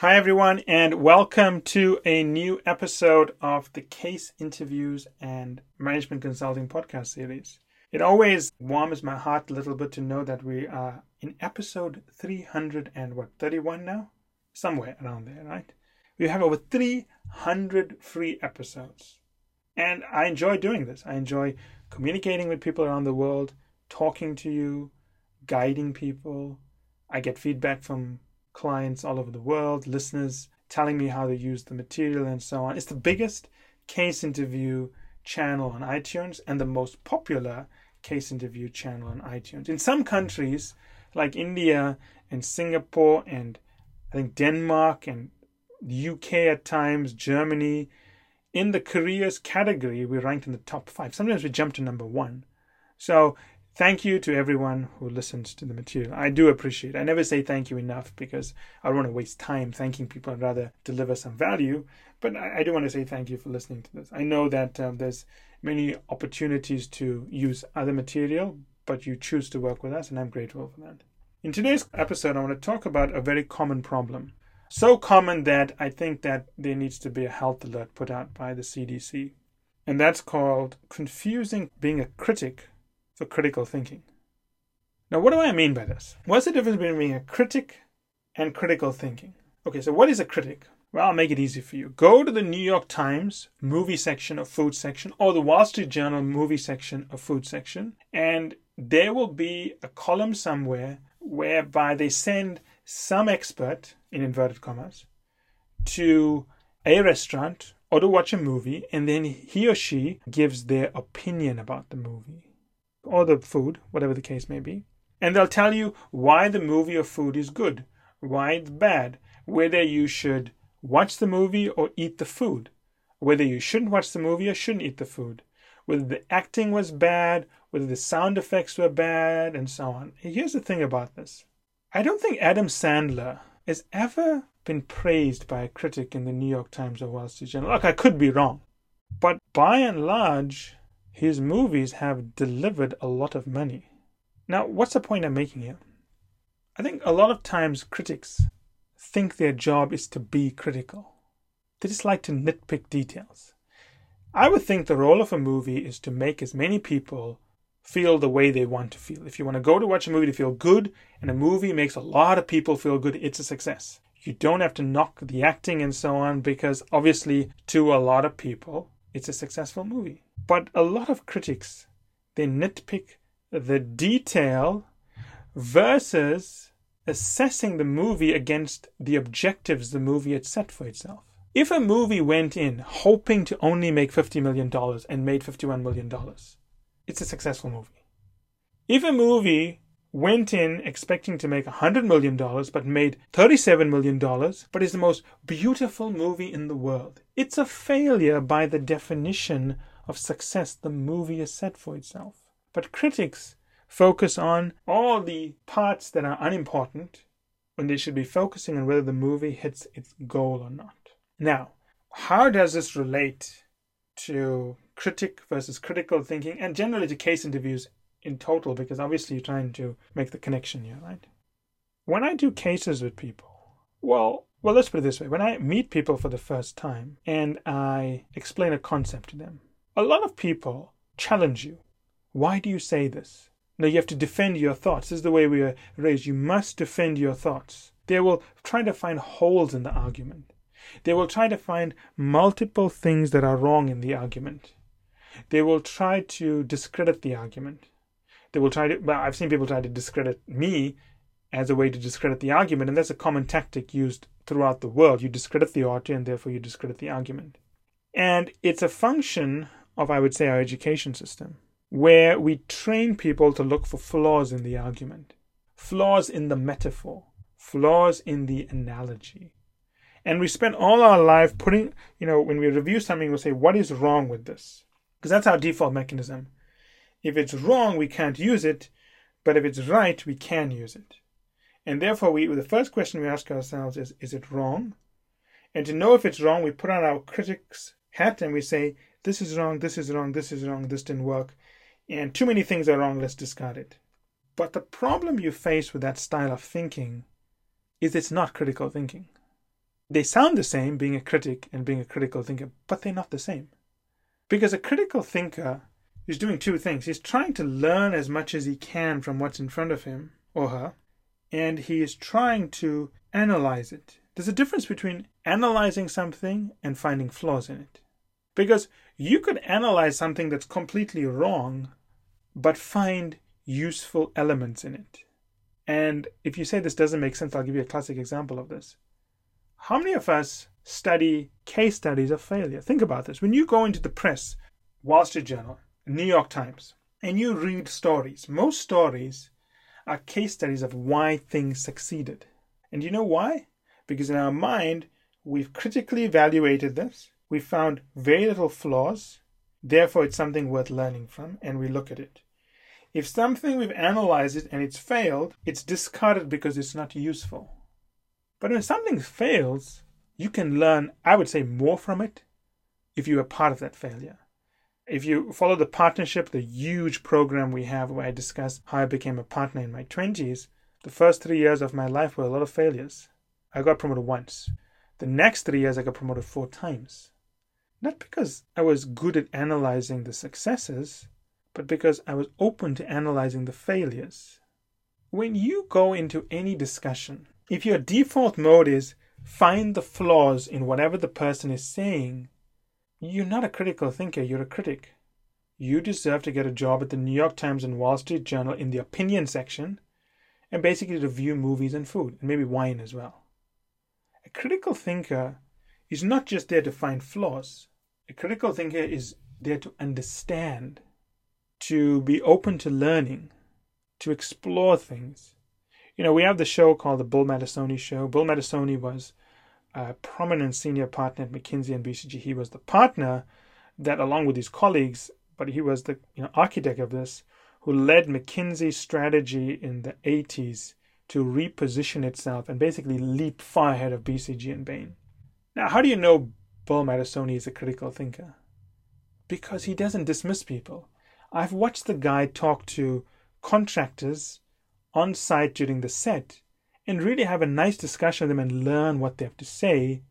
Hi, everyone, and welcome to a new episode of the Case Interviews and Management Consulting podcast series. It always warms my heart a little bit to know that we are in episode 300 and what, 31 now? Somewhere around there, right? We have over 300 free episodes. And I enjoy doing this. I enjoy communicating with people around the world, talking to you, guiding people. I get feedback from clients all over the world, listeners telling me how they use the material and so on. It's the biggest case interview channel on iTunes and the most popular case interview channel on iTunes. In some countries, like India and Singapore and I think Denmark and the UK at times, Germany, in the careers category, we ranked in the top five. Sometimes we jump to number one. So thank you to everyone who listens to the material. I do appreciate it. I never say thank you enough because I don't want to waste time thanking people. I'd rather deliver some value. But I, I do want to say thank you for listening to this. I know that um, there's many opportunities to use other material, but you choose to work with us, and I'm grateful for that. In today's episode, I want to talk about a very common problem. So common that I think that there needs to be a health alert put out by the CDC. And that's called confusing being a critic for critical thinking. Now, what do I mean by this? What's the difference between being a critic and critical thinking? Okay, so what is a critic? Well, I'll make it easy for you. Go to the New York Times movie section or food section or the Wall Street Journal movie section or food section, and there will be a column somewhere whereby they send some expert, in inverted commas, to a restaurant or to watch a movie, and then he or she gives their opinion about the movie or the food, whatever the case may be. And they'll tell you why the movie or food is good, why it's bad, whether you should watch the movie or eat the food, whether you shouldn't watch the movie or shouldn't eat the food, whether the acting was bad, whether the sound effects were bad, and so on. Here's the thing about this I don't think Adam Sandler has ever been praised by a critic in the New York Times or Wall Street Journal. Look, I could be wrong. But by and large, his movies have delivered a lot of money. Now, what's the point I'm making here? I think a lot of times critics think their job is to be critical. They just like to nitpick details. I would think the role of a movie is to make as many people feel the way they want to feel. If you want to go to watch a movie to feel good, and a movie makes a lot of people feel good, it's a success. You don't have to knock the acting and so on because obviously, to a lot of people, it's a successful movie. But a lot of critics, they nitpick the detail versus assessing the movie against the objectives the movie had set for itself. If a movie went in hoping to only make $50 million and made $51 million, it's a successful movie. If a movie went in expecting to make $100 million but made $37 million, but is the most beautiful movie in the world, it's a failure by the definition of success the movie has set for itself. But critics focus on all the parts that are unimportant when they should be focusing on whether the movie hits its goal or not. Now, how does this relate to critic versus critical thinking and generally to case interviews in total? Because obviously you're trying to make the connection here, right? When I do cases with people, well, well, let's put it this way. When I meet people for the first time and I explain a concept to them, a lot of people challenge you. Why do you say this? Now you have to defend your thoughts. This is the way we are raised. You must defend your thoughts. They will try to find holes in the argument. They will try to find multiple things that are wrong in the argument. They will try to discredit the argument. They will try to, well, I've seen people try to discredit me as a way to discredit the argument, and that's a common tactic used throughout the world. You discredit the author, and therefore you discredit the argument. And it's a function of, I would say, our education system, where we train people to look for flaws in the argument, flaws in the metaphor, flaws in the analogy. And we spend all our life putting, you know, when we review something, we'll say, what is wrong with this? Because that's our default mechanism. If it's wrong, we can't use it, but if it's right, we can use it. And therefore, we the first question we ask ourselves is, is it wrong? And to know if it's wrong, we put on our critic's hat and we say, this is wrong, this is wrong, this is wrong, this didn't work, and too many things are wrong, let's discard it. But the problem you face with that style of thinking is it's not critical thinking. They sound the same, being a critic and being a critical thinker, but they're not the same. Because a critical thinker is doing two things. He's trying to learn as much as he can from what's in front of him or her, and he is trying to analyze it. There's a difference between analyzing something and finding flaws in it. Because you could analyze something that's completely wrong, but find useful elements in it. And if you say this doesn't make sense, I'll give you a classic example of this. How many of us study case studies of failure? Think about this. When you go into the press, Wall Street Journal, New York Times, and you read stories, most stories are case studies of why things succeeded. And you know why? Because in our mind, we've critically evaluated this, we found very little flaws, therefore, it's something worth learning from, and we look at it. If something we've analyzed it and it's failed, it's discarded because it's not useful. But when something fails, you can learn, I would say, more from it if you are part of that failure. If you follow the partnership, the huge program we have where I discuss how I became a partner in my 20s, the first three years of my life were a lot of failures. I got promoted once. The next three years, I got promoted four times. Not because I was good at analyzing the successes, but because I was open to analyzing the failures. When you go into any discussion, if your default mode is find the flaws in whatever the person is saying, you're not a critical thinker, you're a critic. You deserve to get a job at the New York Times and Wall Street Journal in the opinion section and basically review movies and food, and maybe wine as well. A critical thinker is not just there to find flaws, a critical thinker is there to understand to be open to learning, to explore things. You know, we have the show called the Bill Matassoni Show. Bill Matassoni was a prominent senior partner at McKinsey and BCG. He was the partner that, along with his colleagues, but he was the you know, architect of this, who led McKinsey's strategy in the 80s to reposition itself and basically leap far ahead of BCG and Bain. Now, how do you know Bill Matassoni is a critical thinker? Because he doesn't dismiss people. I've watched the guy talk to contractors on site during the set and really have a nice discussion with them and learn what they have to say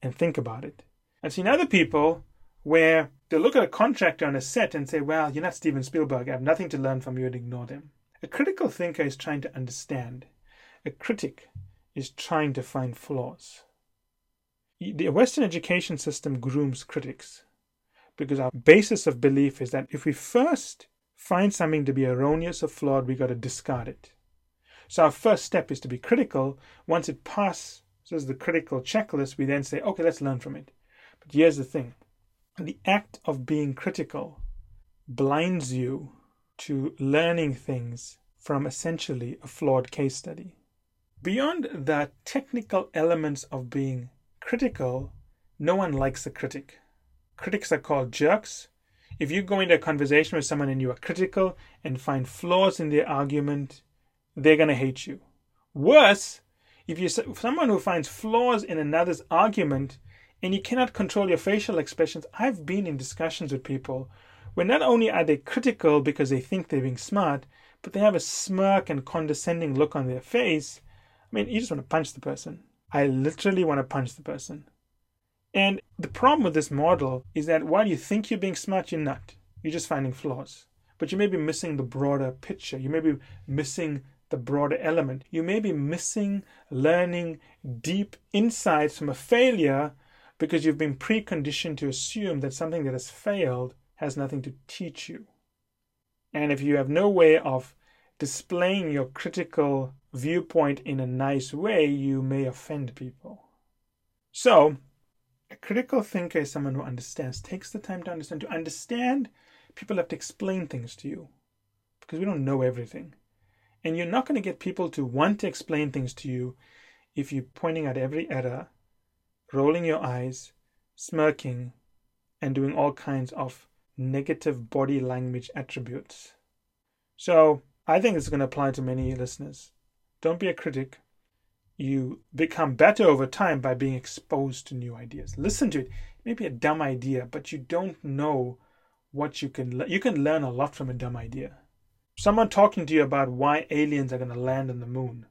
and think about it. I've seen other people where they look at a contractor on a set and say, Well, you're not Steven Spielberg, I have nothing to learn from you and ignore them. A critical thinker is trying to understand. A critic is trying to find flaws. The Western education system grooms critics because our basis of belief is that if we first find something to be erroneous or flawed, we got to discard it. So our first step is to be critical. Once it passes the critical checklist, we then say, okay, let's learn from it. But here's the thing the act of being critical blinds you to learning things from essentially a flawed case study. Beyond the technical elements of being critical, no one likes a critic critics are called jerks. If you go into a conversation with someone and you are critical and find flaws in their argument, they're going to hate you. Worse, if you're someone who finds flaws in another's argument and you cannot control your facial expressions, I've been in discussions with people where not only are they critical because they think they're being smart, but they have a smirk and condescending look on their face. I mean, you just want to punch the person. I literally want to punch the person. And the problem with this model is that while you think you're being smart, you're not. You're just finding flaws. But you may be missing the broader picture. You may be missing the broader element. You may be missing learning deep insights from a failure because you've been preconditioned to assume that something that has failed has nothing to teach you. And if you have no way of displaying your critical viewpoint in a nice way, you may offend people. So, a critical thinker is someone who understands, takes the time to understand. To understand, people have to explain things to you because we don't know everything. And you're not going to get people to want to explain things to you if you're pointing at every error, rolling your eyes, smirking, and doing all kinds of negative body language attributes. So I think it's going to apply to many listeners. Don't be a critic you become better over time by being exposed to new ideas. Listen to it. it may be a dumb idea, but you don't know what you can le- you can learn a lot from a dumb idea. Someone talking to you about why aliens are going to land on the moon,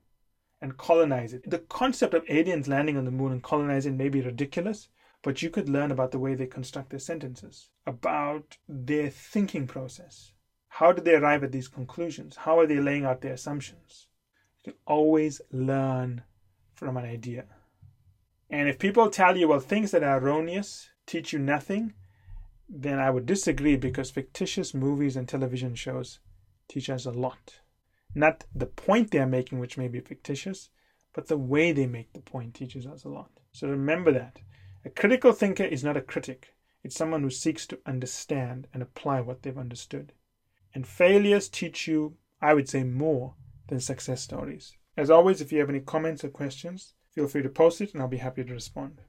and colonize it. The concept of aliens landing on the moon and colonizing may be ridiculous, but you could learn about the way they construct their sentences, about their thinking process. How did they arrive at these conclusions? How are they laying out their assumptions? You can always learn from an idea. And if people tell you, well, things that are erroneous teach you nothing, then I would disagree because fictitious movies and television shows teach us a lot. Not the point they are making, which may be fictitious, but the way they make the point teaches us a lot. So remember that. A critical thinker is not a critic, it's someone who seeks to understand and apply what they've understood. And failures teach you, I would say, more than success stories. As always, if you have any comments or questions, feel free to post it and I'll be happy to respond.